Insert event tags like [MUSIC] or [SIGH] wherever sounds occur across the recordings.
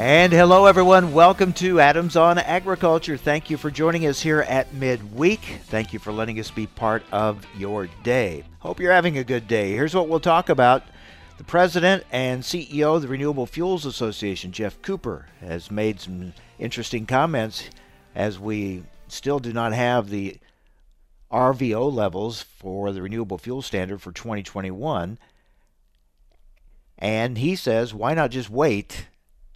And hello, everyone. Welcome to Adams on Agriculture. Thank you for joining us here at midweek. Thank you for letting us be part of your day. Hope you're having a good day. Here's what we'll talk about. The president and CEO of the Renewable Fuels Association, Geoff Cooper, has made some interesting comments as we still do not have the RVO levels for the renewable fuel standard for 2021. And he says, why not just wait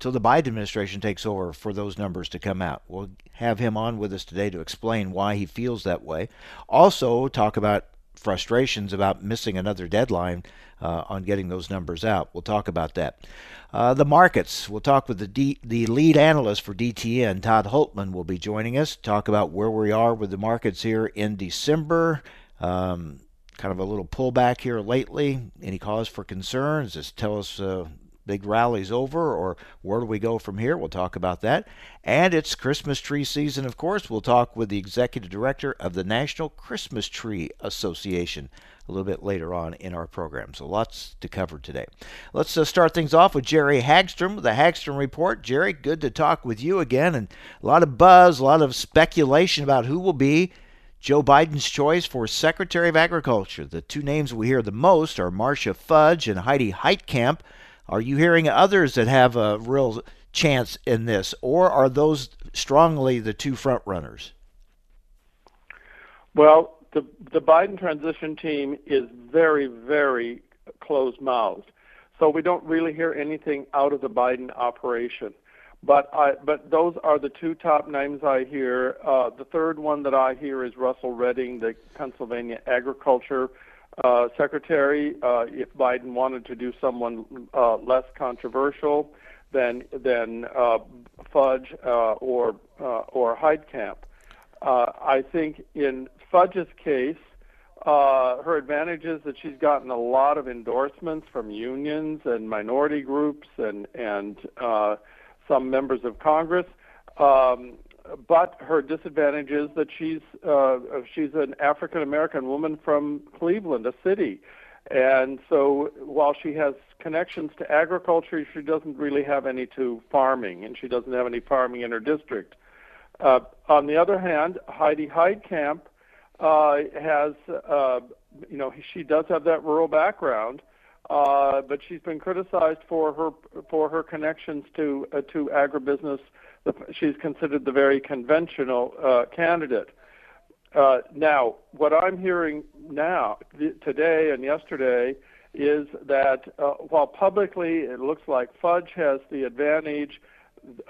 till the Biden administration takes over for those numbers to come out. We'll have him on with us today to explain why he feels that way. Also, talk about frustrations about missing another deadline uh, on getting those numbers out. We'll talk about that. Uh, the markets. We'll talk with the D, the lead analyst for DTN, Todd Hultman, will be joining us. Talk about where we are with the markets here in December. Um, kind of a little pullback here lately. Any cause for concerns? Just tell us uh, big rally's over or where do we go from here? We'll talk about that. And it's Christmas tree season, of course. We'll talk with the executive director of the National Christmas Tree Association a little bit later on in our program. So lots to cover today. Let's uh, start things off with Jerry Hagstrom with the Hagstrom Report. Jerry, good to talk with you again. And a lot of buzz, a lot of speculation about who will be Joe Biden's choice for Secretary of Agriculture. The two names we hear the most are Marcia Fudge and Heidi Heitkamp. Are you hearing others that have a real chance in this, or are those strongly the two front runners? Well, the the Biden transition team is very, very closed-mouthed, so we don't really hear anything out of the Biden operation. But I, but those are the two top names I hear. Uh, the third one that I hear is Russell Redding, the Pennsylvania Agriculture uh, secretary uh, if Biden wanted to do someone uh, less controversial than than uh, Fudge uh, or uh, or Heitkamp. Uh, I think in Fudge's case, uh, her advantage is that she's gotten a lot of endorsements from unions and minority groups and and uh, some members of Congress. Um, but her disadvantage is that she's uh, she's an African American woman from Cleveland, a city, and so while she has connections to agriculture, she doesn't really have any to farming, and she doesn't have any farming in her district. Uh, on the other hand, Heidi Heitkamp uh, has, uh, you know, she does have that rural background, uh, but she's been criticized for her for her connections to uh, to agribusiness the, she's considered the very conventional uh, candidate. Uh, now, what I'm hearing now, th- today and yesterday, is that uh, while publicly it looks like Fudge has the advantage,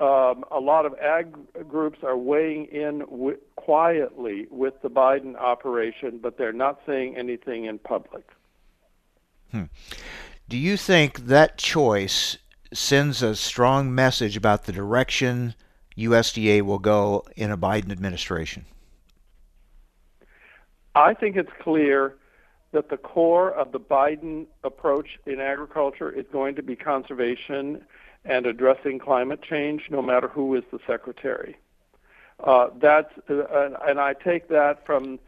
um, a lot of ag groups are weighing in w- quietly with the Biden operation, but they're not saying anything in public. Hmm. Do you think that choice sends a strong message about the direction USDA will go in a Biden administration? I think it's clear that the core of the Biden approach in agriculture is going to be conservation and addressing climate change, no matter who is the secretary. Uh, that's uh, and I take that from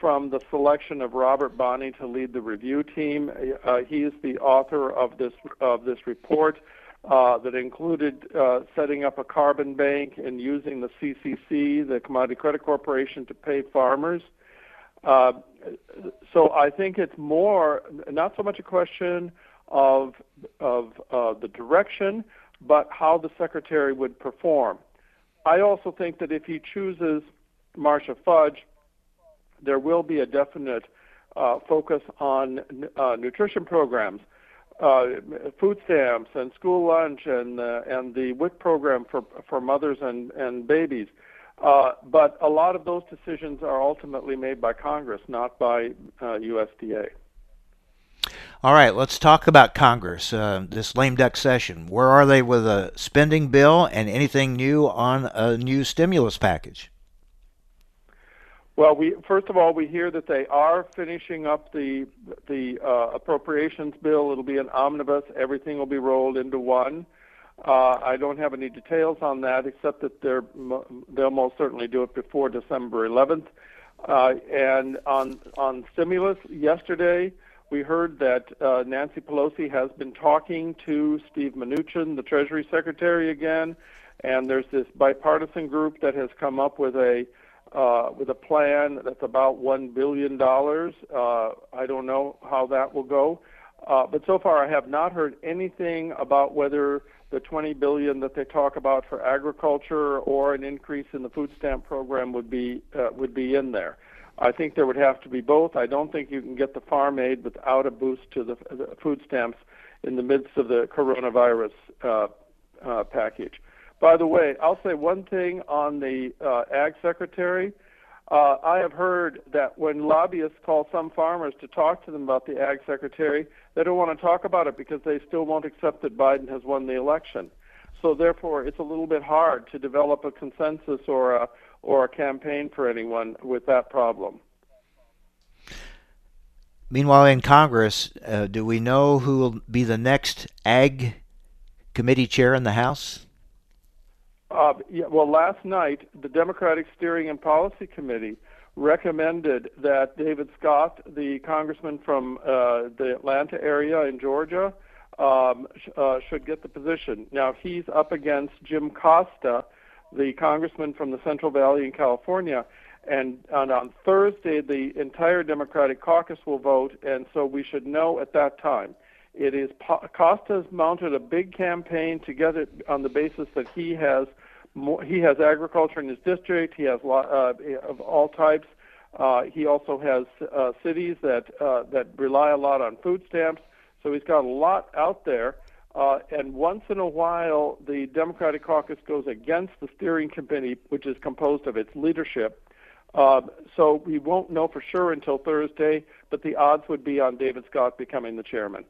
from the selection of Robert Bonnie to lead the review team. Uh, he is the author of this of this report uh, that included uh, setting up a carbon bank and using the CCC, the Commodity Credit Corporation, to pay farmers. Uh, so I think it's more not so much a question of of uh, the direction, but how the secretary would perform. I also think that if he chooses Marcia Fudge, there will be a definite uh, focus on nutrition programs uh, food stamps and school lunch and uh, and the WIC program for for mothers and and babies. Uh, but a lot of those decisions are ultimately made by Congress, not by uh, USDA. All right, let's talk about Congress. Uh, this lame duck session. Where are they with a spending bill and anything new on a new stimulus package? Well, we first of all we hear that they are finishing up the the uh, appropriations bill. It'll be an omnibus. Everything will be rolled into one. Uh, I don't have any details on that except that they're they'll most certainly do it before December 11th. Uh, and on on stimulus, yesterday we heard that uh, Nancy Pelosi has been talking to Steve Mnuchin, the Treasury Secretary, again, and there's this bipartisan group that has come up with a uh, with a plan that's about one billion dollars. Uh, I don't know how that will go, uh, but so far I have not heard anything about whether the 20 billion that they talk about for agriculture or an increase in the food stamp program would be uh, would be in there. I think there would have to be both. I don't think you can get the farm aid without a boost to the, the food stamps in the midst of the coronavirus uh, uh, package. By the way, I'll say one thing on the uh, ag secretary. Uh, I have heard that when lobbyists call some farmers to talk to them about the ag secretary, they don't want to talk about it because they still won't accept that Biden has won the election. So therefore, it's a little bit hard to develop a consensus or a or a campaign for anyone with that problem. Meanwhile, in Congress, uh, do we know who will be the next ag committee chair in the House? Uh, yeah, well, last night, the Democratic Steering and Policy Committee recommended that David Scott, the congressman from uh, the Atlanta area in Georgia, um, sh- uh, should get the position. Now, he's up against Jim Costa, the congressman from the Central Valley in California. And, and on Thursday, the entire Democratic caucus will vote, and so we should know at that time. It is Costa's mounted a big campaign to get it on the basis that he has more, he has agriculture in his district. He has uh, of all types. Uh, he also has uh, cities that uh, that rely a lot on food stamps. So he's got a lot out there. Uh, and once in a while, the Democratic caucus goes against the steering committee, which is composed of its leadership. Uh, so we won't know for sure until Thursday, but the odds would be on David Scott becoming the chairman.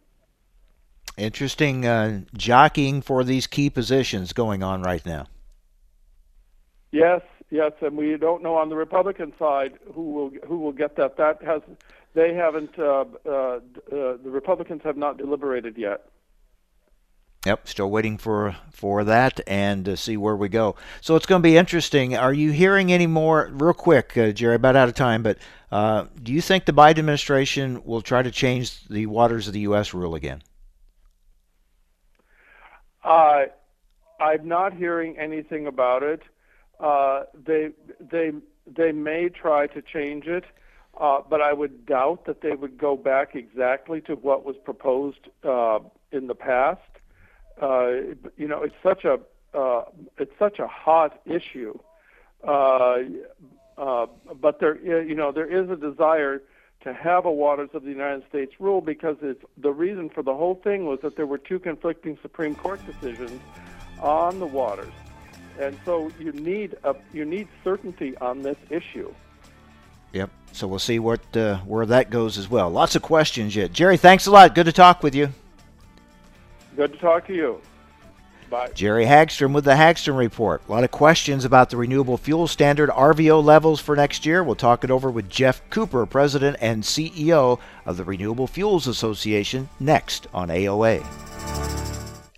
Interesting uh, jockeying for these key positions going on right now. Yes, yes, and we don't know on the Republican side who will who will get that. That has they haven't. Uh, uh, uh, the Republicans have not deliberated yet. Yep, still waiting for for that and to see where we go. So it's going to be interesting. Are you hearing any more? Real quick, uh, Jerry, about out of time, but uh, do you think the Biden administration will try to change the waters of the U.S. rule again? Uh, I'm not hearing anything about it. Uh, they they they may try to change it, uh, but I would doubt that they would go back exactly to what was proposed uh, in the past. Uh, you know, it's such a uh, it's such a hot issue, uh, uh, but there you know there is a desire to have a waters of the United States rule because it's the reason for the whole thing was that there were two conflicting Supreme Court decisions on the waters, and so you need a you need certainty on this issue. Yep. So we'll see what uh, where that goes as well. Lots of questions yet. Jerry, thanks a lot. Good to talk with you. Good to talk to you. Bye. Jerry Hagstrom with the Hagstrom Report. A lot of questions about the renewable fuel standard RVO levels for next year. We'll talk it over with Geoff Cooper, President and CEO of the Renewable Fuels Association, next on AOA.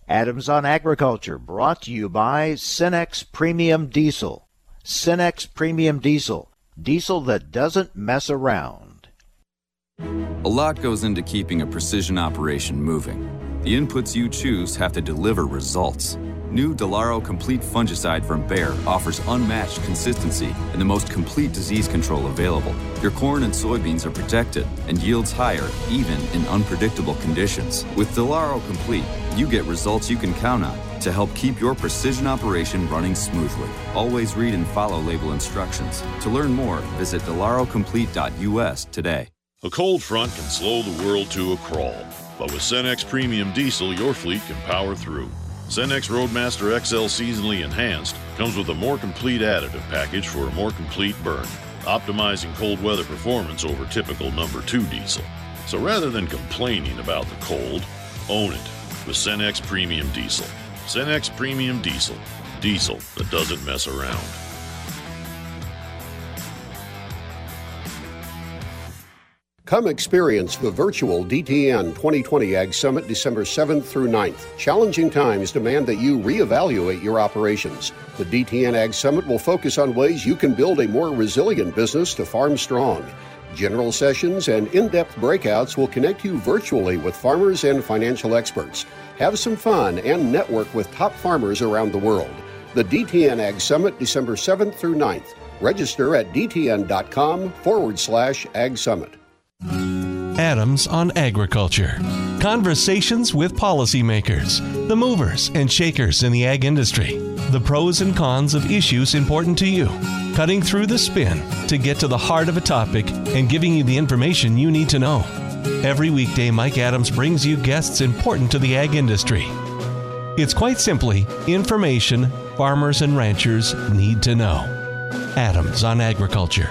Adams on Agriculture, brought to you by Cenex Premium Diesel. Cenex Premium Diesel, diesel that doesn't mess around. A lot goes into keeping a precision operation moving. The inputs you choose have to deliver results. New Delaro Complete Fungicide from Bayer offers unmatched consistency and the most complete disease control available. Your corn and soybeans are protected and yields higher even in unpredictable conditions. With Delaro Complete, you get results you can count on to help keep your precision operation running smoothly. Always read and follow label instructions. To learn more, visit delarocomplete.us today. A cold front can slow the world to a crawl. But with Cenex Premium Diesel, your fleet can power through. Cenex Roadmaster XL Seasonally Enhanced comes with a more complete additive package for a more complete burn, optimizing cold weather performance over typical number 2 diesel. So rather than complaining about the cold, own it with Cenex Premium Diesel. Cenex Premium Diesel. Diesel that doesn't mess around. Come experience the virtual DTN 2020 Ag Summit December 7th through 9th. Challenging times demand that you reevaluate your operations. The DTN Ag Summit will focus on ways you can build a more resilient business to farm strong. General sessions and in depth breakouts will connect you virtually with farmers and financial experts. Have some fun and network with top farmers around the world. The DTN Ag Summit, December 7th through 9th. Register at dtn.com forward slash ag summit. Adams on Agriculture. Conversations with policymakers, the movers and shakers in the ag industry, the pros and cons of issues important to you, cutting through the spin to get to the heart of a topic and giving you the information you need to know. Every weekday, Mike Adams brings you guests important to the ag industry. It's quite simply information farmers and ranchers need to know. Adams on Agriculture.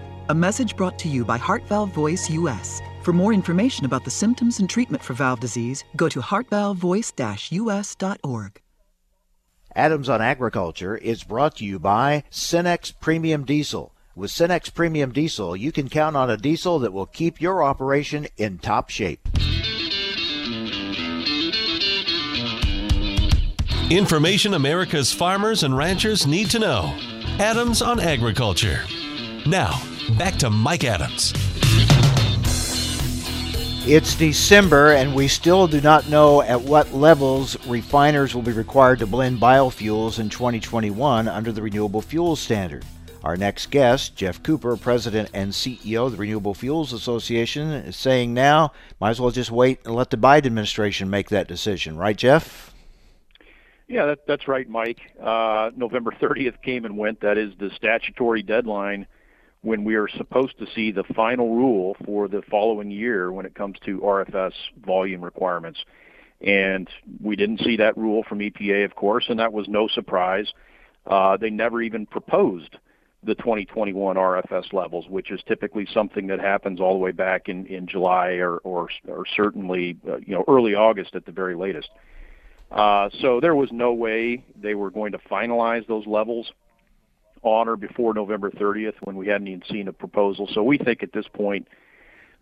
A message brought to you by Heart Valve Voice US. For more information about the symptoms and treatment for valve disease, go to heartvalvevoice-us.org. Adams on Agriculture is brought to you by Cenex Premium Diesel. With Cenex Premium Diesel, you can count on a diesel that will keep your operation in top shape. Information America's farmers and ranchers need to know. Adams on Agriculture. Now, back to Mike Adams. It's December, and we still do not know at what levels refiners will be required to blend biofuels in 2021 under the Renewable Fuels Standard. Our next guest, Geoff Cooper, President and CEO of the Renewable Fuels Association, is saying now, might as well just wait and let the Biden administration make that decision. Right, Geoff? Yeah, that, that's right, Mike. Uh, November 30th came and went. That is the statutory deadline when we are supposed to see the final rule for the following year when it comes to RFS volume requirements. And we didn't see that rule from EPA, of course, and that was no surprise. Uh, they never even proposed the 2021 RFS levels, which is typically something that happens all the way back in, in July or, or, or certainly uh, you know early August at the very latest. Uh, so there was no way they were going to finalize those levels on or before November 30th when we hadn't even seen a proposal. So we think at this point,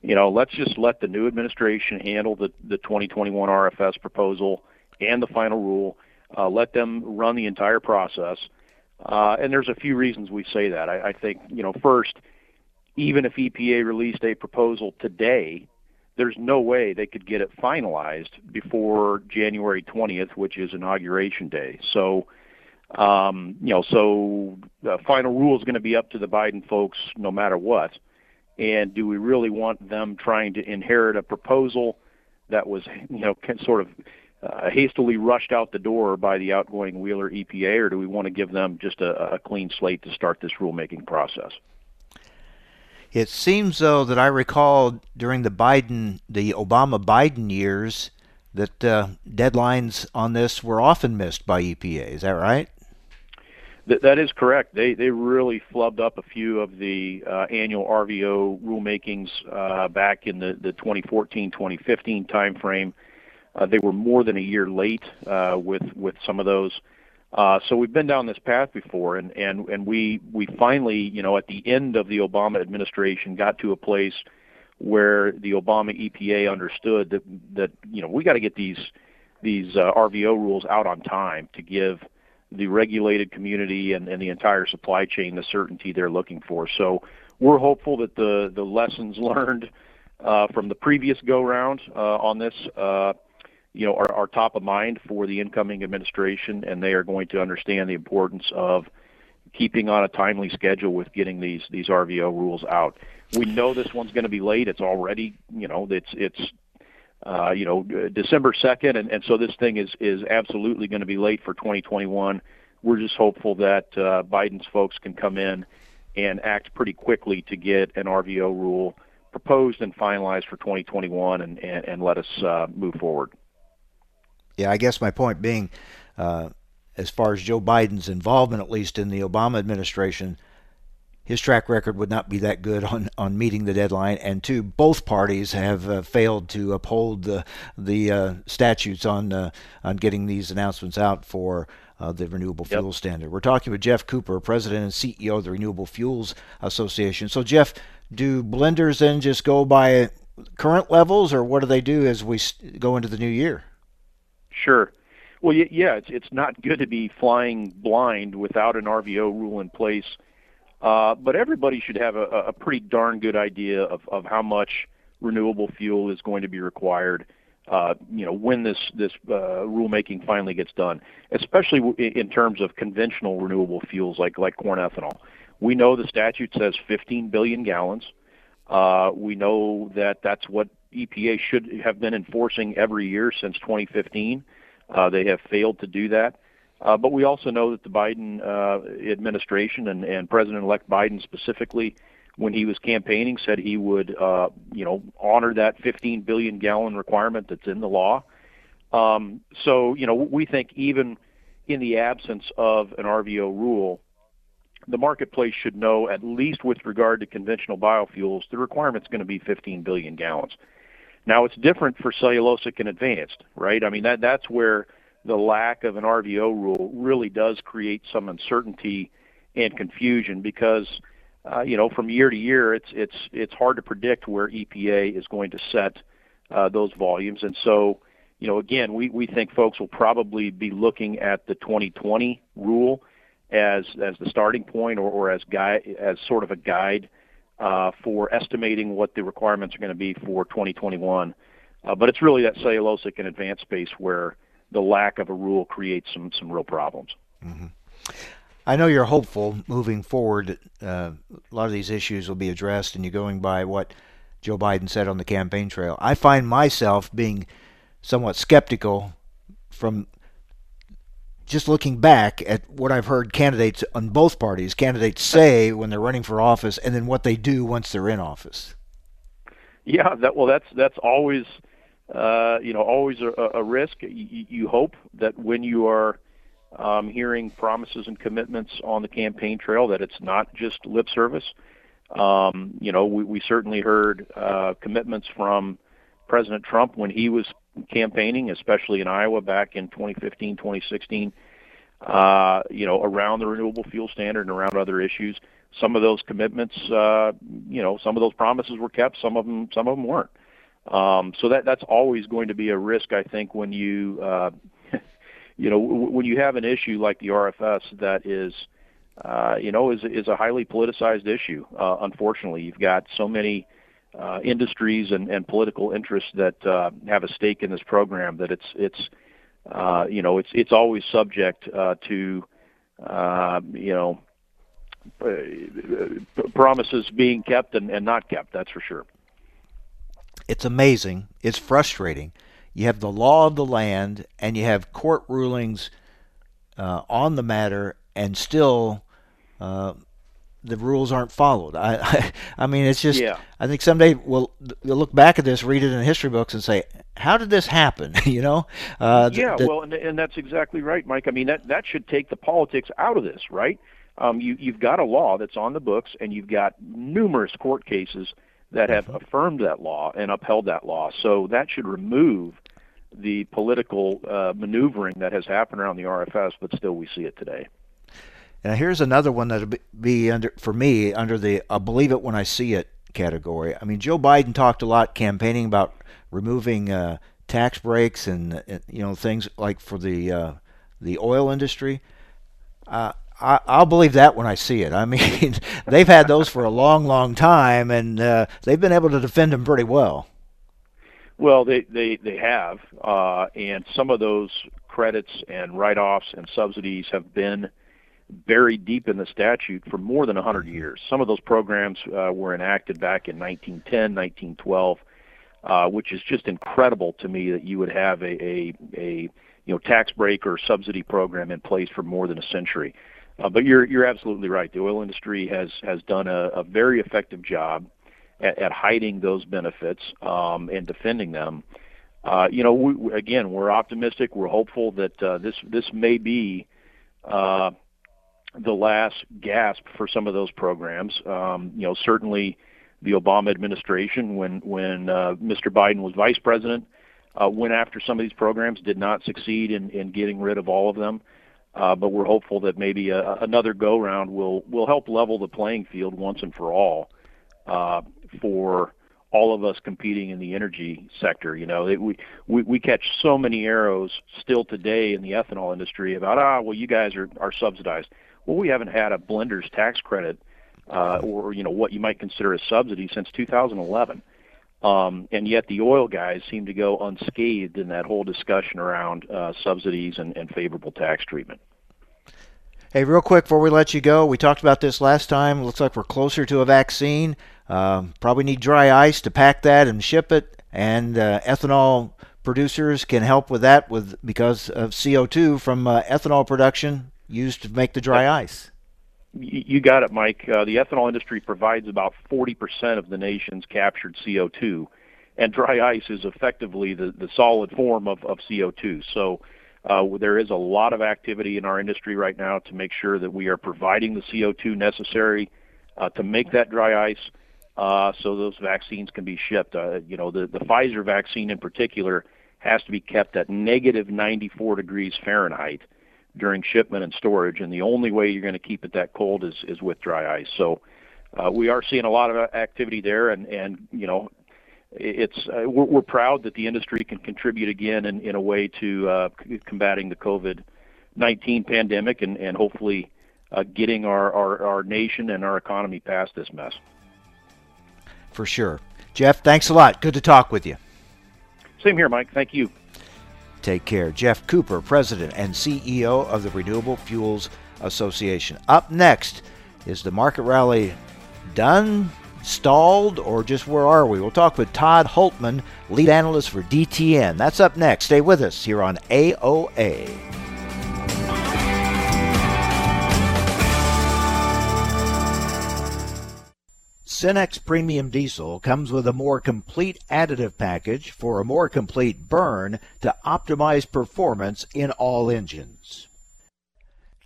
you know, let's just let the new administration handle the, the 2021 RFS proposal and the final rule. Uh, let them run the entire process. Uh, and there's a few reasons we say that. I, I think, you know, first, even if EPA released a proposal today, there's no way they could get it finalized before January 20th, which is inauguration day. So, um, you know, so the final rule is going to be up to the Biden folks no matter what. And do we really want them trying to inherit a proposal that was, you know, sort of uh, hastily rushed out the door by the outgoing Wheeler EPA, or do we want to give them just a, a clean slate to start this rulemaking process? It seems, though, that I recall during the Biden, the Obama Biden years, that uh, deadlines on this were often missed by EPA. Is that right? That, that is correct. They they really flubbed up a few of the uh, annual RVO rulemakings uh, back in the, the 2014-2015 timeframe. Uh, they were more than a year late uh, with with some of those. Uh, so we've been down this path before, and, and, and we we finally, you know, at the end of the Obama administration, got to a place where the Obama EPA understood that that you know we got to get these these uh, RVO rules out on time to give the regulated community and, and the entire supply chain the certainty they're looking for. So we're hopeful that the, the lessons [LAUGHS] learned uh, from the previous go round uh, on this, uh, you know, are, are top of mind for the incoming administration, and they are going to understand the importance of keeping on a timely schedule with getting these these RVO rules out. We know this one's going to be late. It's already, you know, it's it's uh, you know December second, and, and so this thing is is absolutely going to be late for 2021. We're just hopeful that uh, Biden's folks can come in and act pretty quickly to get an RVO rule proposed and finalized for 2021 and, and, and let us uh, move forward. Yeah, I guess my point being, uh, as far as Joe Biden's involvement, at least in the Obama administration, his track record would not be that good on, on meeting the deadline. And two, both parties have uh, failed to uphold the the uh, statutes on uh, on getting these announcements out for uh, the renewable yep. fuel standard. We're talking with Geoff Cooper, president and CEO of the Renewable Fuels Association. So, Geoff, do blenders then just go by current levels, or what do they do as we go into the new year? Sure. Well, yeah, it's it's not good to be flying blind without an RVO rule in place. Uh, but everybody should have a, a pretty darn good idea of, of how much renewable fuel is going to be required. Uh, you know, when this this uh, rulemaking finally gets done, especially in terms of conventional renewable fuels like like corn ethanol. We know the statute says 15 billion gallons. Uh, we know that that's what EPA should have been enforcing every year since 2015. Uh, they have failed to do that. Uh, but we also know that the Biden uh, administration and, and President-elect Biden specifically, when he was campaigning, said he would, uh, you know, honor that 15 billion gallon requirement that's in the law. Um, so, you know, we think even in the absence of an RVO rule, the marketplace should know, at least with regard to conventional biofuels, the requirement's going to be 15 billion gallons. Now, it's different for cellulosic and advanced, right? I mean, that that's where the lack of an RVO rule really does create some uncertainty and confusion because uh, you know from year to year it's it's it's hard to predict where EPA is going to set uh, those volumes. And so you know again we we think folks will probably be looking at the 2020 rule as as the starting point or, or as guide as sort of a guide uh, for estimating what the requirements are going to be for 2021 uh, but it's really that cellulosic and advanced space where the lack of a rule creates some some real problems. Mm-hmm. I know you're hopeful moving forward. Uh, a lot of these issues will be addressed, and you're going by what Joe Biden said on the campaign trail. I find myself being somewhat skeptical from just looking back at what I've heard candidates on both parties, candidates say when they're running for office, and then what they do once they're in office. Yeah, that well, that's that's always uh, you know, always a, a risk. You, you hope that when you are um, hearing promises and commitments on the campaign trail, that it's not just lip service. Um, you know, we, we certainly heard uh, commitments from President Trump when he was campaigning, especially in Iowa back in 2015, 2016. Uh, you know, around the renewable fuel standard and around other issues. Some of those commitments, uh, you know, some of those promises were kept. Some of them, some of them weren't. Um, so that that's always going to be a risk, I think, when you uh, [LAUGHS] you know w- when you have an issue like the RFS that is uh, you know is is a highly politicized issue. Uh, unfortunately, you've got so many uh, industries and, and political interests that uh, have a stake in this program that it's it's uh, you know it's it's always subject uh, to uh, you know uh, promises being kept and, and not kept. That's for sure. It's amazing. It's frustrating. You have the law of the land, and you have court rulings uh, on the matter, and still uh, the rules aren't followed. I, I, [LAUGHS] I mean, it's just. Yeah. I think someday we'll, we'll look back at this, read it in history books, and say, "How did this happen?" [LAUGHS] you know. Uh, yeah. The, well, and, and that's exactly right, Mike. I mean, that that should take the politics out of this, right? Um, you you've got a law that's on the books, and you've got numerous court cases that have affirmed that law and upheld that law. So that should remove the political uh, maneuvering that has happened around the RFS, but still we see it today. Now here's another one that'll be under for me under the "I believe it when I see it" category. I mean, Joe Biden talked a lot campaigning about removing uh, tax breaks and, and, you know things like for the uh, the oil industry. Uh, I, will believe that when I see it. I [LAUGHS] mean, they've had those for a long, long time, and uh, they've been able to defend them pretty well. Well, they they they have, uh, and some of those credits and write-offs and subsidies have been buried deep in the statute for more than 100 years. Some of those programs uh, were enacted back in 1910, 1912, uh, which is just incredible to me that you would have a, a, a you know tax break or subsidy program in place for more than a century. Uh, but you're you're absolutely right. The oil industry has has done a, a very effective job at, at hiding those benefits um, and defending them. Uh, you know, we, again, we're optimistic. We're hopeful that uh, this this may be uh, the last gasp for some of those programs. Um, you know, certainly the Obama administration, when when uh, Mr. Biden was vice president, uh, went after some of these programs, did not succeed in, in getting rid of all of them. Uh, but we're hopeful that maybe a, another go round will will help level the playing field once and for all uh, for all of us competing in the energy sector. You know, it, we, we we catch so many arrows still today in the ethanol industry about ah well you guys are are subsidized. Well, we haven't had a blender's tax credit uh, or you know what you might consider a subsidy since 2011. Um, and yet the oil guys seem to go unscathed in that whole discussion around uh, subsidies and, and favorable tax treatment. Hey, real quick before we let you go, we talked about this last time. Looks like we're closer to a vaccine. Um, probably need dry ice to pack that and ship it, and uh, ethanol producers can help with that with because of CO2 from uh, ethanol production used to make the dry ice. You got it, Mike. Uh, the ethanol industry provides about 40% of the nation's captured CO2, and dry ice is effectively the, the solid form of, of CO2. So uh, there is a lot of activity in our industry right now to make sure that we are providing the CO2 necessary uh, to make that dry ice uh, so those vaccines can be shipped. Uh, you know, the, the Pfizer vaccine in particular has to be kept at negative 94 degrees Fahrenheit during shipment and storage, and the only way you're going to keep it that cold is is with dry ice. So uh, we are seeing a lot of activity there, and and you know it's uh, we're, we're proud that the industry can contribute again in, in a way to uh, combating the COVID 19 pandemic and and hopefully uh, getting our, our our nation and our economy past this mess. For sure, Geoff. Thanks a lot. Good to talk with you. Same here, Mike. Thank you. Take care. Geoff Cooper, President and CEO of the Renewable Fuels Association. Up next, is the market rally done, stalled, or just where are we? We'll talk with Todd Hultman, lead analyst for DTN. That's up next. Stay with us here on AOA. Cenex Premium Diesel comes with a more complete additive package for a more complete burn to optimize performance in all engines.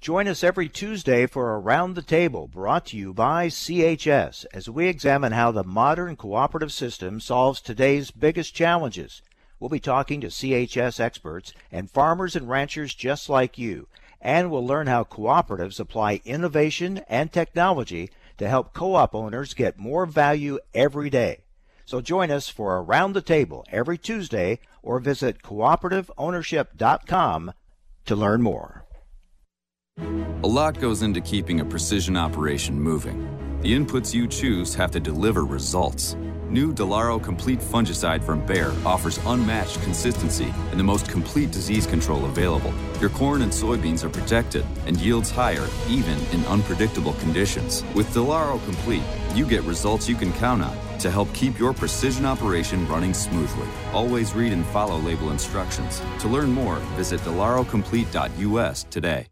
Join us every Tuesday for Around the Table brought to you by CHS as we examine how the modern cooperative system solves today's biggest challenges. We'll be talking to CHS experts and farmers and ranchers just like you, and we'll learn how cooperatives apply innovation and technology to help co op owners get more value every day. So join us for Around the Table every Tuesday or visit cooperativeownership.com to learn more. A lot goes into keeping a precision operation moving. The inputs you choose have to deliver results New Delaro Complete Fungicide from Bayer offers unmatched consistency and the most complete disease control available. Your corn and soybeans are protected and yields higher even in unpredictable conditions. With Delaro Complete, you get results you can count on to help keep your precision operation running smoothly. Always read and follow label instructions. To learn more, visit delarocomplete.us today.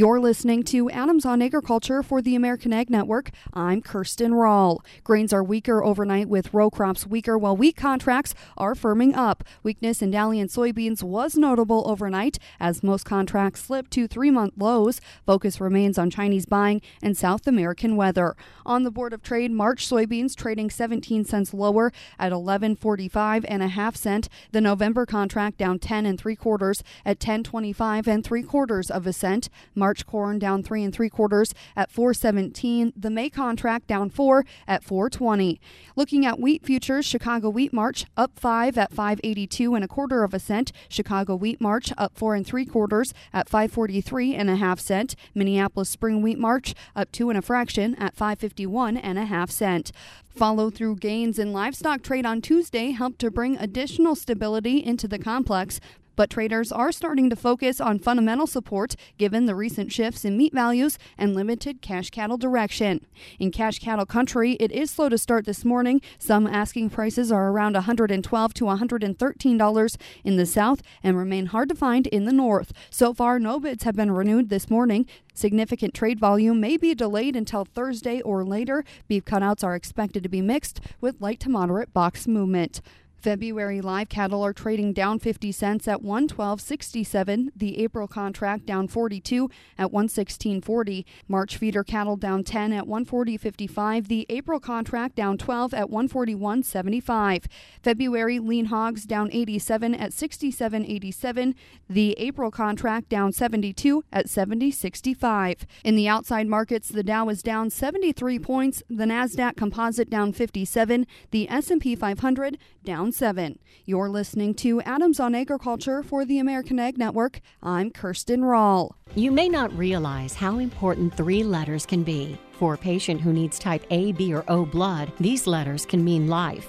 You're listening to Adams on Agriculture for the American Ag Network. I'm Kirsten Rahl. Grains are weaker overnight with row crops weaker while wheat contracts are firming up. Weakness in dally and soybeans was notable overnight as most contracts slipped to three month lows. Focus remains on Chinese buying and South American weather. On the Board of Trade, March soybeans trading 17 cents lower at 11.45 and a half cent. The November contract down 10 and three quarters at 10.25 and three quarters of a cent. March March corn down three and three quarters at 417. The May contract down four at 420. Looking at wheat futures, Chicago wheat March up five at 582 and a quarter of a cent. Chicago wheat March up four and three quarters at 543 and a half cent. Minneapolis spring wheat March up two and a fraction at 551 and a half cent. Follow through gains in livestock trade on Tuesday helped to bring additional stability into the complex. But traders are starting to focus on fundamental support given the recent shifts in meat values and limited cash cattle direction. In cash cattle country, it is slow to start this morning. Some asking prices are around 112 to $113 in the south and remain hard to find in the north. So far, no bids have been renewed this morning. Significant trade volume may be delayed until Thursday or later. Beef cutouts are expected to be mixed with light to moderate box movement. February live cattle are trading down 50 cents at 112.67. The April contract down 42 at 116.40. March feeder cattle down 10 at 140.55. The April contract down 12 at 141.75. February lean hogs down 87 at 67.87. The April contract down 72 at 70.65. In the outside markets, the Dow is down 73 points. The Nasdaq Composite down 57. The S&P 500 down 7. You're listening to Adams on Agriculture for the American Ag Network. I'm Kirsten Rahl. You may not realize how important three letters can be. For a patient who needs type A, B, or O blood, these letters can mean life,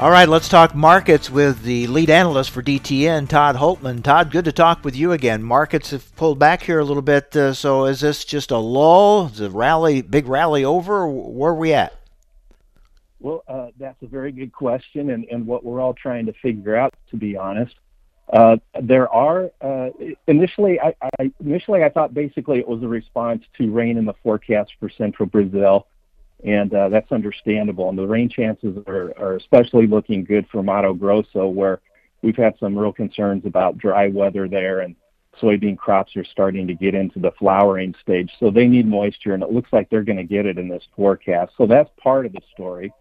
All right, let's talk markets with the lead analyst for DTN, Todd Hultman. Todd, good to talk with you again. Markets have pulled back here a little bit, uh, so is this just a lull? Is the rally, big rally over? Where are we at? Well, uh, that's a very good question, and, and what we're all trying to figure out, to be honest. Uh, there are uh, initially, I, I, initially I thought basically it was a response to rain in the forecast for central Brazil, and uh, that's understandable. And the rain chances are, are especially looking good for Mato Grosso, where we've had some real concerns about dry weather there, and soybean crops are starting to get into the flowering stage. So they need moisture, and it looks like they're going to get it in this forecast. So that's part of the story.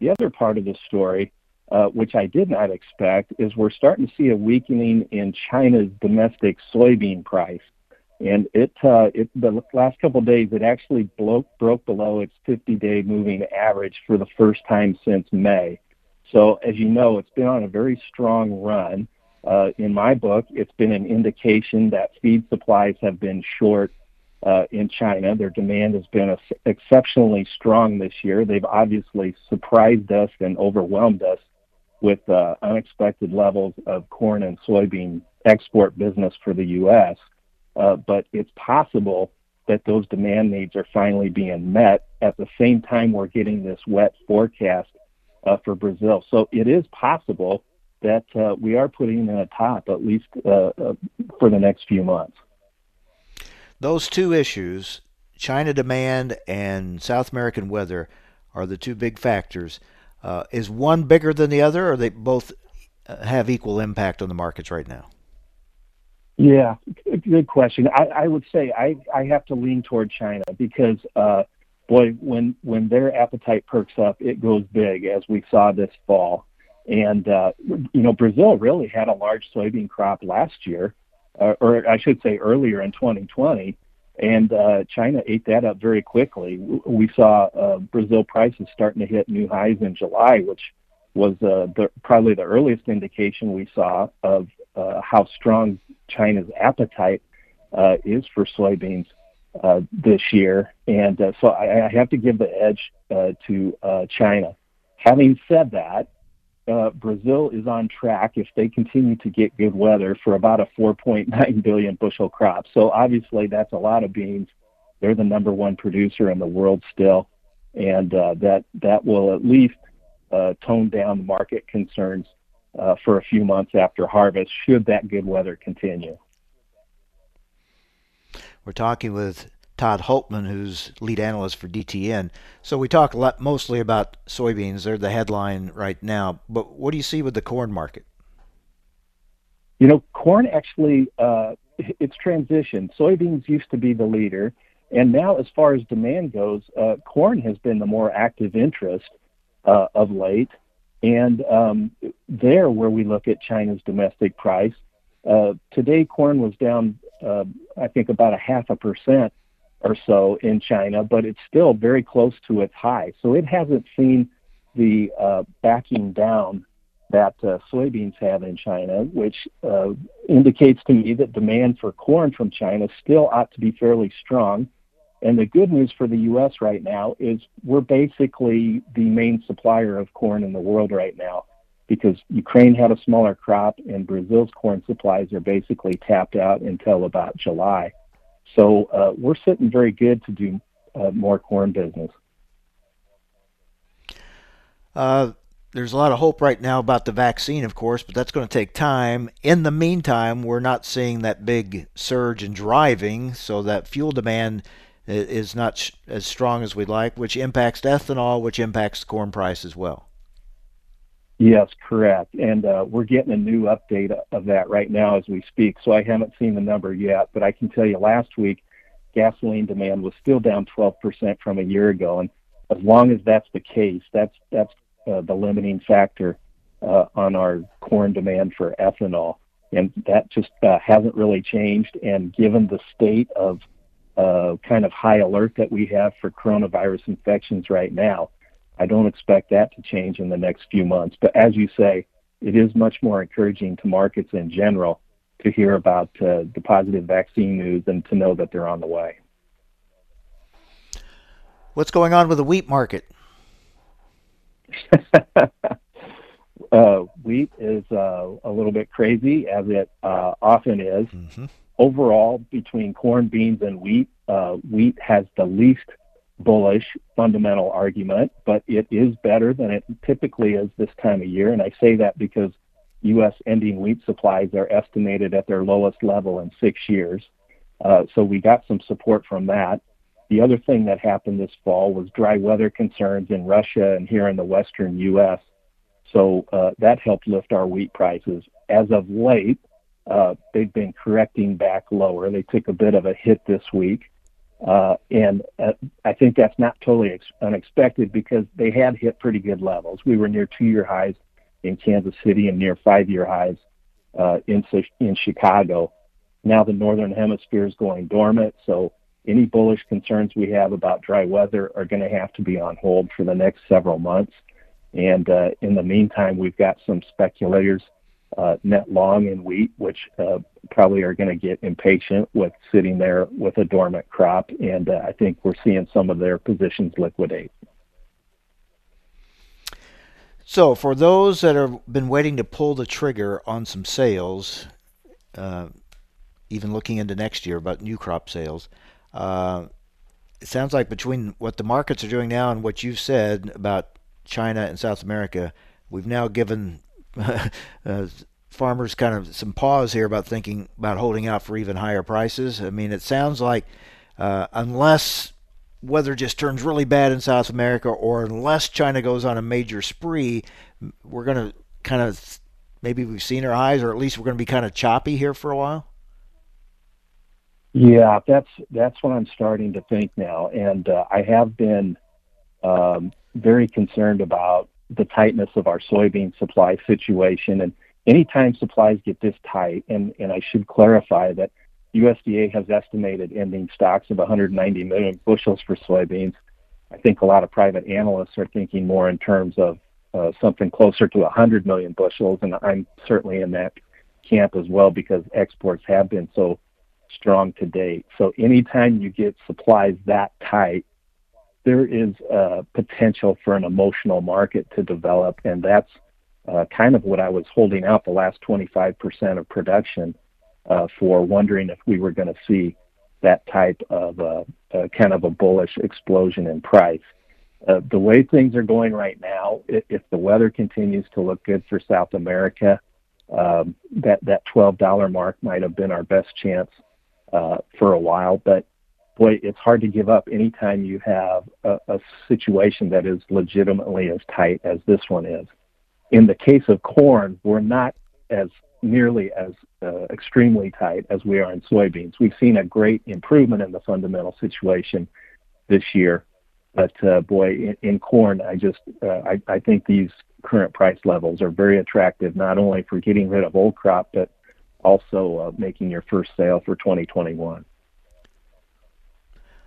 The other part of the story uh, which I did not expect, is we're starting to see a weakening in China's domestic soybean price. And it, uh, it the last couple of days, it actually broke, broke below its 50-day moving average for the first time since May. So, as you know, it's been on a very strong run. Uh, in my book, it's been an indication that feed supplies have been short uh, in China. Their demand has been exceptionally strong this year. They've obviously surprised us and overwhelmed us with uh, unexpected levels of corn and soybean export business for the U.S. Uh, but it's possible that those demand needs are finally being met at the same time we're getting this wet forecast uh, for Brazil. So it is possible that uh, we are putting in a top at least uh, uh, for the next few months. Those two issues, China demand and South American weather, are the two big factors. Uh, is one bigger than the other, or they both have equal impact on the markets right now? Yeah, good question. I, would say I, have to lean toward China because, uh, boy, when their appetite perks up, it goes big, as we saw this fall. And uh, you know, Brazil really had a large soybean crop last year, uh, or I should say earlier in 2020, and China ate that up very quickly. We saw Brazil prices starting to hit new highs in July, which was probably the earliest indication we saw of how strong China's appetite uh, is for soybeans uh, this year. And uh, so I, I have to give the edge uh, to uh, China. Having said that, uh, Brazil is on track if they continue to get good weather for about a 4.9 [LAUGHS] billion bushel crop. So obviously that's a lot of beans. They're the number one producer in the world still, and uh, that that will at least uh, tone down the market concerns uh, for a few months after harvest, should that good weather continue. We're talking with Todd Hultman, who's lead analyst for DTN. So we talk a lot, mostly about soybeans. They're the headline right now. But what do you see with the corn market? You know, corn actually uh, it's transitioned. Soybeans used to be the leader, and now, as far as demand goes, uh, corn has been the more active interest uh, of late. And um, there, where we look at China's domestic price, uh, today corn was down, uh, I think, about a half a percent or so in China, but it's still very close to its high. So it hasn't seen the uh, backing down that uh, soybeans have in China, which uh, indicates to me that demand for corn from China still ought to be fairly strong. And the good news for the U.S. right now is we're basically the main supplier of corn in the world right now because Ukraine had a smaller crop and Brazil's corn supplies are basically tapped out until about July. So uh, we're sitting very good to do uh, more corn business. Uh, there's a lot of hope right now about the vaccine, of course, but that's going to take time. In the meantime, we're not seeing that big surge in driving, so that fuel demand is not as strong as we'd like, which impacts ethanol, which impacts corn price as well. Yes, correct. And uh, we're getting a new update of that right now as we speak. So I haven't seen the number yet, but I can tell you last week, gasoline demand was still down 12% from a year ago. And as long as that's the case, that's that's uh, the limiting factor uh, on our corn demand for ethanol. And that just uh, hasn't really changed. And given the state of uh, kind of high alert that we have for coronavirus infections right now. I don't expect that to change in the next few months. But as you say, it is much more encouraging to markets in general to hear about uh, the positive vaccine news and to know that they're on the way. What's going on with the wheat market? [LAUGHS] uh, wheat is uh, a little bit crazy, as it uh, often is. Mm-hmm overall, between corn, beans, and wheat, uh, wheat has the least bullish fundamental argument, but it is better than it typically is this time of year. And I say that because U.S. ending wheat supplies are estimated at their lowest level in six years. Uh, so we got some support from that. The other thing that happened this fall was dry weather concerns in Russia and here in the western U.S. So uh, that helped lift our wheat prices. As of late, they've been correcting back lower. They took a bit of a hit this week. Uh, and uh, I think that's not totally ex- unexpected because they had hit pretty good levels. We were near two-year highs in Kansas City and near five-year highs uh, in Chicago. Now the northern hemisphere is going dormant, so any bullish concerns we have about dry weather are going to have to be on hold for the next several months. And uh, in the meantime, we've got some speculators uh, net long in wheat, which uh, probably are going to get impatient with sitting there with a dormant crop. And uh, I think we're seeing some of their positions liquidate. So, for those that have been waiting to pull the trigger on some sales, uh, even looking into next year about new crop sales, uh, it sounds like between what the markets are doing now and what you've said about China and South America, we've now given [LAUGHS] uh, farmers kind of some pause here about thinking about holding out for even higher prices. I mean, it sounds like uh, unless weather just turns really bad in South America, or unless China goes on a major spree, we're going to kind of maybe we've seen our highs, or at least we're going to be kind of choppy here for a while. Yeah, that's that's what I'm starting to think now, and uh, I have been um, very concerned about the tightness of our soybean supply situation. And anytime supplies get this tight, and, and I should clarify that USDA has estimated ending stocks of 190 million bushels for soybeans. I think a lot of private analysts are thinking more in terms of uh, something closer to 100 million bushels, and I'm certainly in that camp as well because exports have been so strong to date. So anytime you get supplies that tight, there is a potential for an emotional market to develop, and that's uh, kind of what I was holding out the last 25% of production uh, for, wondering if we were going to see that type of uh, uh, kind of a bullish explosion in price. Uh, the way things are going right now, if, the weather continues to look good for South America, um, that that $12 mark might have been our best chance for a while. But boy, it's hard to give up anytime you have a, a situation that is legitimately as tight as this one is. In the case of corn, we're not as nearly as uh, extremely tight as we are in soybeans. We've seen a great improvement in the fundamental situation this year, but uh, boy, in, in corn, I just uh, I, I think these current price levels are very attractive, not only for getting rid of old crop, but also uh, making your first sale for 2021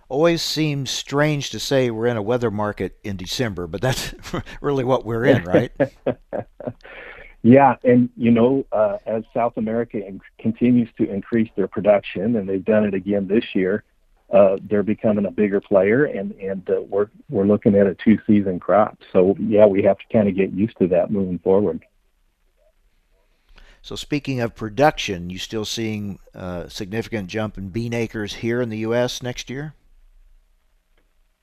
always seems strange to say we're in a weather market in December, but that's [LAUGHS] really what we're in, right? [LAUGHS] yeah, and you know, uh, as South America in- continues to increase their production, and they've done it again this year, uh, they're becoming a bigger player, and and uh, we're we're looking at a two-season crop. So yeah, we have to kind of get used to that moving forward. So speaking of production, you still seeing a uh, significant jump in bean acres here in the U.S. next year?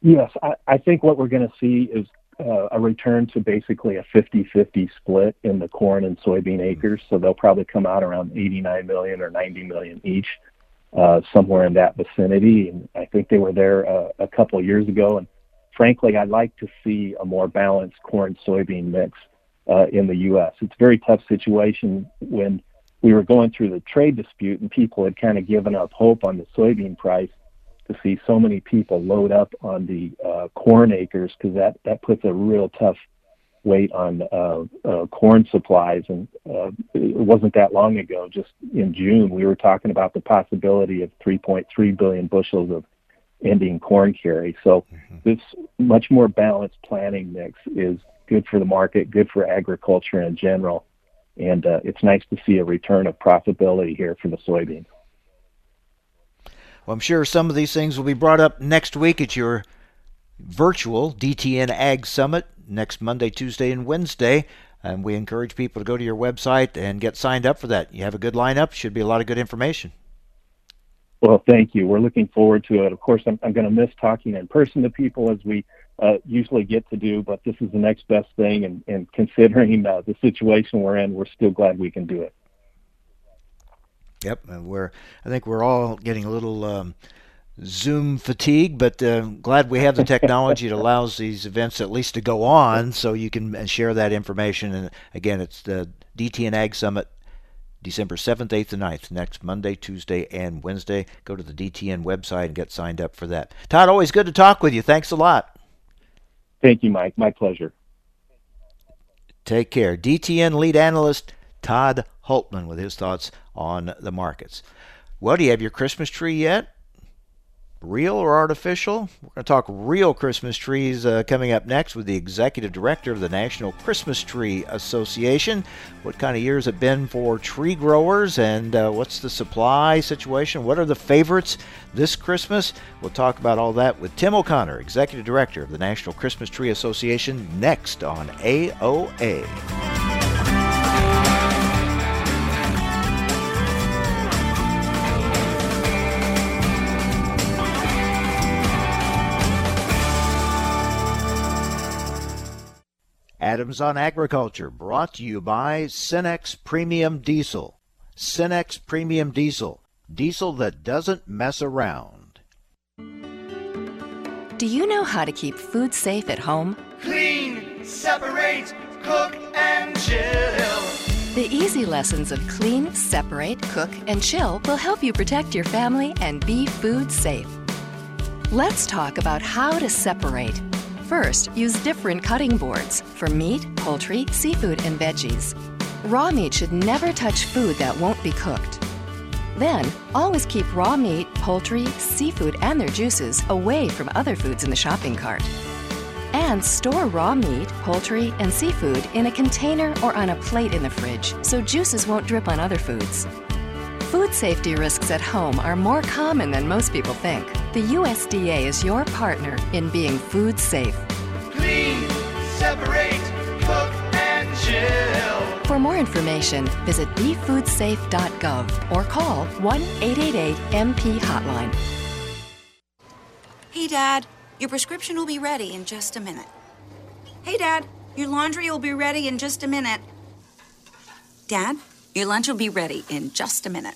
Yes, I, I think what we're going to see is uh, a return to basically a 50-50 split in the corn and soybean acres. So they'll probably come out around 89 million or 90 million each, uh, somewhere in that vicinity. And I think they were there uh, a couple of years ago. And frankly, I'd like to see a more balanced corn-soybean mix uh, in the U.S. It's a very tough situation when we were going through the trade dispute and people had kind of given up hope on the soybean price to see so many people load up on the uh, corn acres because that that puts a real tough weight on uh, uh, corn supplies. And uh, it wasn't that long ago, just in June, we were talking about the possibility of 3.3 billion bushels of ending corn carry. So mm-hmm. this much more balanced planting mix is good for the market, good for agriculture in general. And uh, it's nice to see a return of profitability here for the soybeans. Well, I'm sure some of these things will be brought up next week at your virtual DTN Ag Summit next Monday, Tuesday, and Wednesday. And we encourage people to go to your website and get signed up for that. You have a good lineup, should be a lot of good information. Well, thank you. We're looking forward to it. Of course, I'm, I'm going to miss talking in person to people as we uh, usually get to do, but this is the next best thing. And, and considering uh, the situation we're in, we're still glad we can do it. Yep, we're. I think we're all getting a little um, Zoom fatigue, but uh, glad we have the technology that allows these events at least to go on, so you can uh, share that information. And again, it's the DTN Ag Summit, December seventh, eighth, and 9th, next Monday, Tuesday, and Wednesday. Go to the DTN website and get signed up for that. Todd, always good to talk with you. Thanks a lot. Thank you, Mike. My pleasure. Take care. DTN lead analyst Todd Hultman with his thoughts on the markets. Well, do you have your Christmas tree yet? Real or artificial? We're going to talk real Christmas trees uh, coming up next with the executive director of the National Christmas Tree Association. What kind of years have been for tree growers and uh, what's the supply situation? What are the favorites this Christmas? We'll talk about all that with Tim O'Connor, executive director of the National Christmas Tree Association, next on AOA. Adams on Agriculture, brought to you by Cenex Premium Diesel. Cenex Premium Diesel, diesel that doesn't mess around. Do you know how to keep food safe at home? Clean, separate, cook, and chill. The easy lessons of clean, separate, cook, and chill will help you protect your family and be food safe. Let's talk about how to separate First, use different cutting boards for meat, poultry, seafood, and veggies. Raw meat should never touch food that won't be cooked. Then, always keep raw meat, poultry, seafood, and their juices away from other foods in the shopping cart. And store raw meat, poultry, and seafood in a container or on a plate in the fridge so juices won't drip on other foods. Food safety risks at home are more common than most people think. The USDA is your partner in being food safe. Clean, separate, cook, and chill. For more information, visit befoodsafe.gov or call 1 888 MP Hotline. Hey, Dad, your prescription will be ready in just a minute. Hey, Dad, your laundry will be ready in just a minute. Dad, your lunch will be ready in just a minute.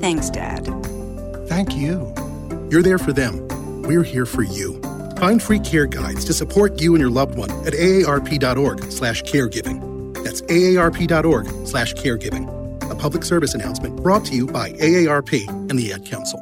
Thanks, Dad. Thank you. You're there for them. We're here for you. Find free care guides to support you and your loved one at aarp.org slash caregiving. That's aarp.org slash caregiving. A public service announcement brought to you by AARP and the Ad Council.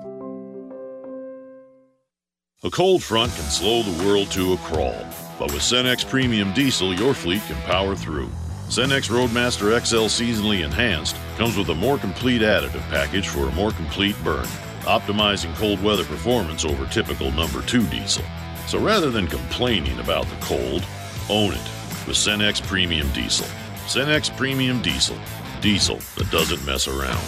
A cold front can slow the world to a crawl, but with Cenex Premium Diesel, your fleet can power through. Cenex Roadmaster XL Seasonally Enhanced comes with a more complete additive package for a more complete burn, optimizing cold weather performance over typical number 2 diesel. So rather than complaining about the cold, own it with Cenex Premium Diesel. Cenex Premium Diesel. Diesel that doesn't mess around.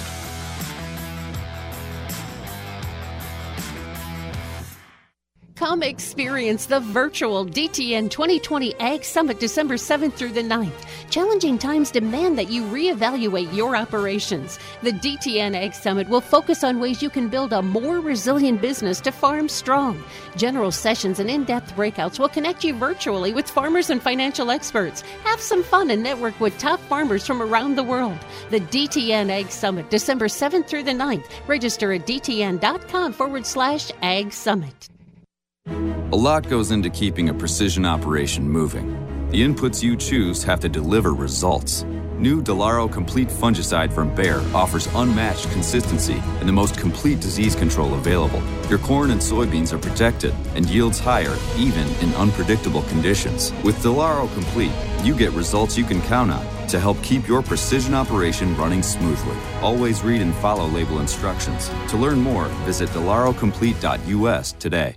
Come experience the virtual DTN 2020 Ag Summit December 7th through the 9th. Challenging times demand that you reevaluate your operations. The DTN Ag Summit will focus on ways you can build a more resilient business to farm strong. General sessions and in depth breakouts will connect you virtually with farmers and financial experts. Have some fun and network with top farmers from around the world. The DTN Ag Summit December 7th through the 9th. Register at dtn.com forward slash ag summit. A lot goes into keeping a precision operation moving. The inputs you choose have to deliver results. New Delaro Complete Fungicide from Bayer offers unmatched consistency and the most complete disease control available. Your corn and soybeans are protected and yields higher even in unpredictable conditions. With Delaro Complete, you get results you can count on to help keep your precision operation running smoothly. Always read and follow label instructions. To learn more, visit delarocomplete.us today.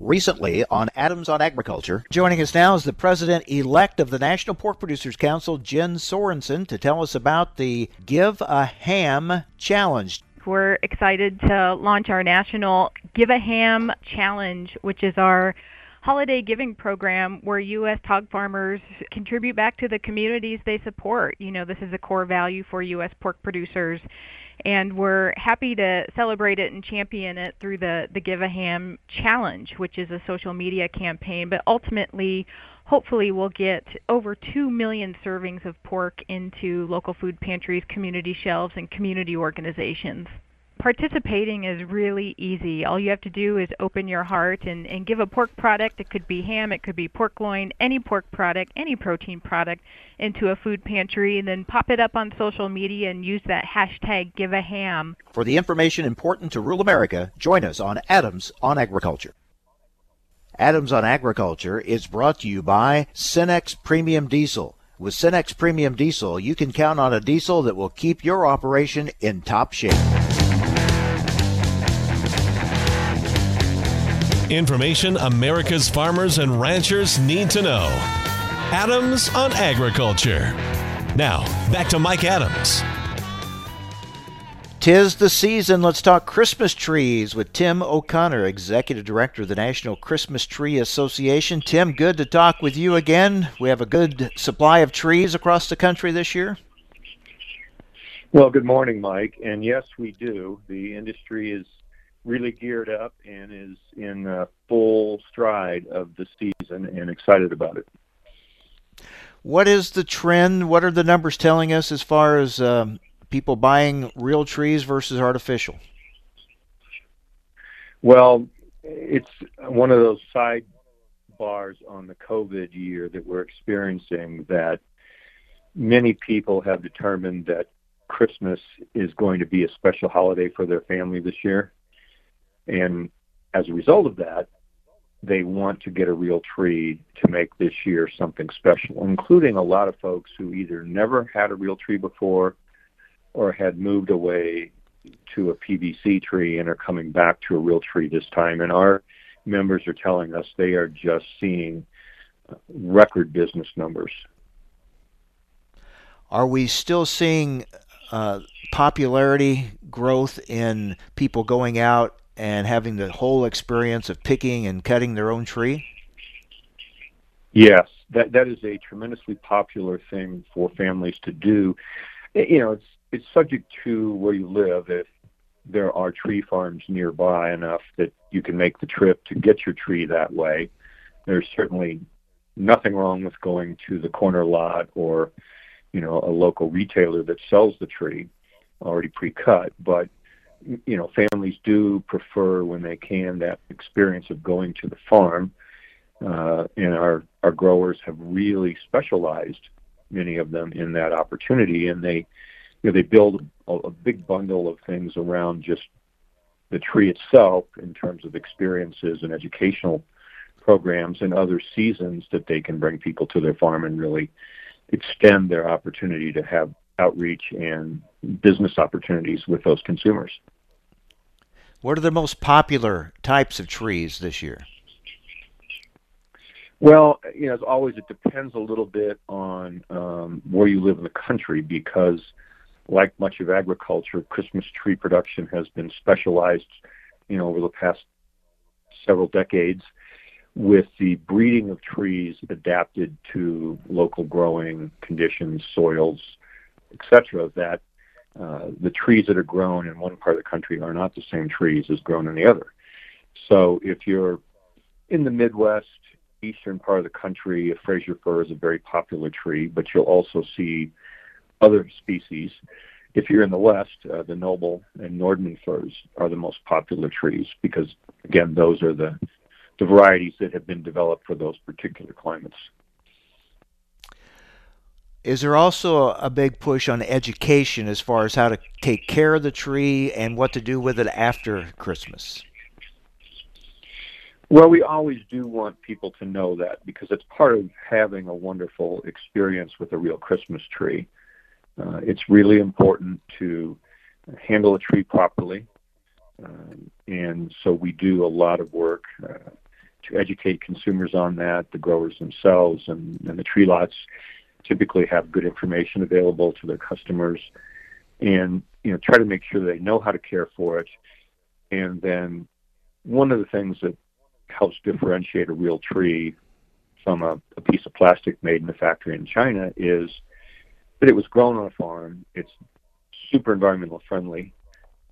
Recently on Adams on Agriculture, joining us now is the president elect of the National Pork Producers Council, Jen Sorensen, to tell us about the Give a Ham Challenge. We're excited to launch our national Give a Ham Challenge, which is our holiday giving program where U.S. hog farmers contribute back to the communities they support. You know, this is a core value for U.S. pork producers and we're happy to celebrate it and champion it through the the Give a Ham challenge, which is a social media campaign. But ultimately, hopefully, we'll get over two million servings of pork into local food pantries, community shelves, and community organizations participating is really easy. All you have to do is open your heart and, and give a pork product. It could be ham, it could be pork loin, any pork product, any protein product into a food pantry, and then pop it up on social media and use that hashtag give a ham. For the information important to rural America, join us on Adams on Agriculture. Adams on Agriculture is brought to you by Cenex Premium Diesel. With Cenex Premium Diesel, you can count on a diesel that will keep your operation in top shape. Information America's farmers and ranchers need to know. Adams on Agriculture. Now, back to Mike Adams. Tis the season. Let's talk Christmas trees with Tim O'Connor, Executive Director of the National Christmas Tree Association. Tim, good to talk with you again. We have a good supply of trees across the country this year. Well, good morning, Mike. And yes, we do. The industry is really geared up and is in uh, full stride of the season and excited about it. What is the trend? What are the numbers telling us as far as um, people buying real trees versus artificial? Well, it's one of those sidebars on the COVID year that we're experiencing that many people have determined that Christmas is going to be a special holiday for their family this year. And as a result of that, they want to get a real tree to make this year something special, including a lot of folks who either never had a real tree before or had moved away to a PVC tree and are coming back to a real tree this time. And our members are telling us they are just seeing record business numbers. Are we still seeing uh, popularity growth in people going out and having the whole experience of picking and cutting their own tree? Yes, that that is a tremendously popular thing for families to do. You know, it's it's subject to where you live. If there are tree farms nearby enough that you can make the trip to get your tree that way, there's certainly nothing wrong with going to the corner lot or you know a local retailer that sells the tree already pre-cut. But you know, families do prefer when they can that experience of going to the farm. Uh, and our our growers have really specialized, many of them, in that opportunity, and they you know, they build a, a big bundle of things around just the tree itself in terms of experiences and educational programs and other seasons that they can bring people to their farm and really extend their opportunity to have outreach and business opportunities with those consumers. What are the most popular types of trees this year? Well, you know, as always, it depends a little bit on um, where you live in the country because like much of agriculture, Christmas tree production has been specialized, you know, over the past several decades with the breeding of trees adapted to local growing conditions, soils, etc. That uh, the trees that are grown in one part of the country are not the same trees as grown in the other. So if you're in the Midwest, eastern part of the country, a Fraser fir is a very popular tree, but you'll also see other species. If you're in the west, uh, the noble and Nordmann firs are the most popular trees because, again, those are the, the varieties that have been developed for those particular climates. Is there also a big push on education as far as how to take care of the tree and what to do with it after Christmas? Well, we always do want people to know that because it's part of having a wonderful experience with a real Christmas tree. Uh, it's really important to handle a tree properly. Um, and so we do a lot of work uh, to educate consumers on that, the growers themselves, and, and the tree lots typically have good information available to their customers and you know try to make sure they know how to care for it and then one of the things that helps differentiate a real tree from a, a piece of plastic made in a factory in China is that it was grown on a farm. It's super environmental friendly,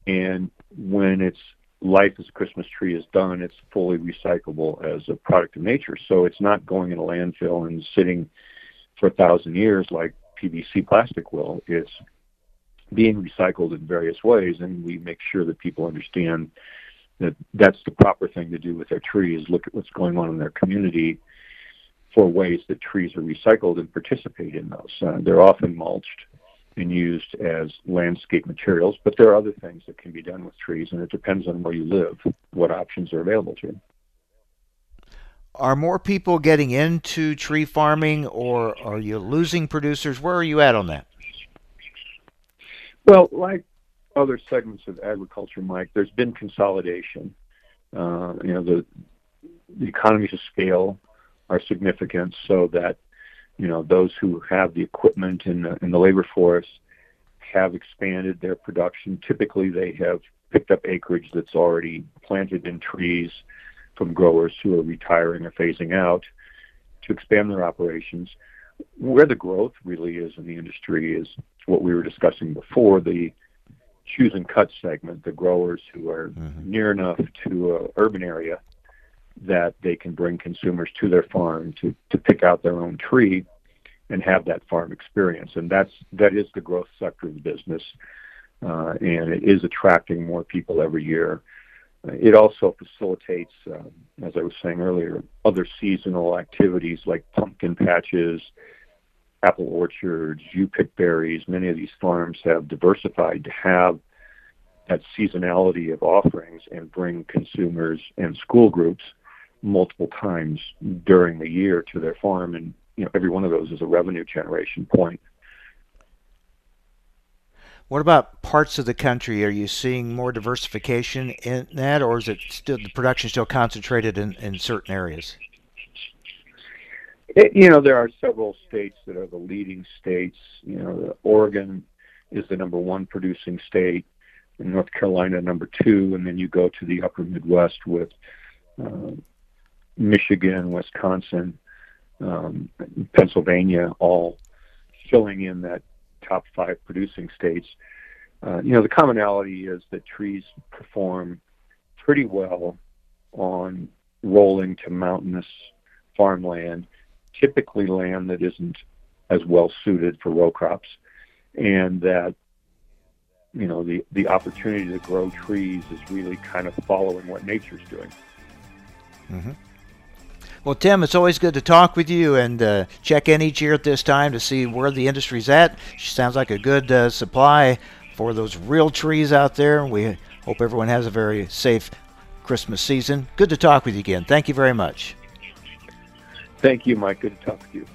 and when its life as a Christmas tree is done, it's fully recyclable as a product of nature. So it's not going in a landfill and sitting for a thousand years like PVC plastic will. It's being recycled in various ways, and we make sure that people understand that that's the proper thing to do with their trees. Look at what's going on in their community for ways that trees are recycled and participate in those. Uh, they're often mulched and used as landscape materials, but there are other things that can be done with trees, and it depends on where you live, what options are available to you. Are more people getting into tree farming, or are you losing producers? Where are you at on that? Well, like other segments of agriculture, Mike, there's been consolidation. Uh, you know, the the economies of scale are significant so that you know those who have the equipment and the, and the labor force have expanded their production. Typically, they have picked up acreage that's already planted in trees from growers who are retiring or phasing out to expand their operations. Where the growth really is in the industry is what we were discussing before the choose and cut segment, the growers who are mm-hmm. near enough to an urban area that they can bring consumers to their farm to, to pick out their own tree and have that farm experience. And that's that is the growth sector of the business, uh, and it is attracting more people every year. It also facilitates, um, as I was saying earlier, other seasonal activities like pumpkin patches, apple orchards, you pick berries. Many of these farms have diversified to have that seasonality of offerings and bring consumers and school groups multiple times during the year to their farm and you know every one of those is a revenue generation point what about parts of the country? Are you seeing more diversification in that, or is it still the production still concentrated in, in certain areas? It, you know, there are several states that are the leading states. You know, Oregon is the number one producing state, North Carolina number two, and then you go to the upper Midwest with uh, Michigan, Wisconsin, um, Pennsylvania, all filling in that top five producing states. Uh, you know, the commonality is that trees perform pretty well on rolling to mountainous farmland, typically land that isn't as well suited for row crops, and that you know the the opportunity to grow trees is really kind of following what nature's doing. Mm-hmm. Well, Tim, it's always good to talk with you and uh, check in each year at this time to see where the industry's at. Sounds like a good uh, supply for those real trees out there. We hope everyone has a very safe Christmas season. Good to talk with you again. Thank you very much. Thank you, Mike. Good to talk with you.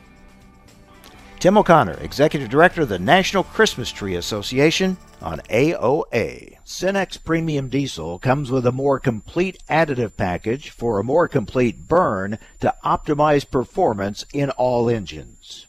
Tim O'Connor, Executive Director of the National Christmas Tree Association on AOA. Cenex Premium Diesel comes with a more complete additive package for a more complete burn to optimize performance in all engines.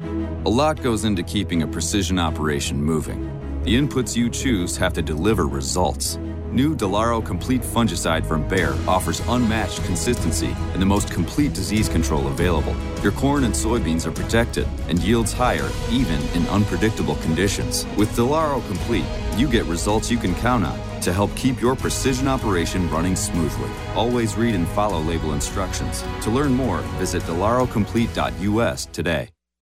A lot goes into keeping a precision operation moving. The inputs you choose have to deliver results New Delaro Complete Fungicide from Bayer offers unmatched consistency and the most complete disease control available. Your corn and soybeans are protected and yields higher even in unpredictable conditions. With Delaro Complete, you get results you can count on to help keep your precision operation running smoothly. Always read and follow label instructions. To learn more, visit delarocomplete.us today.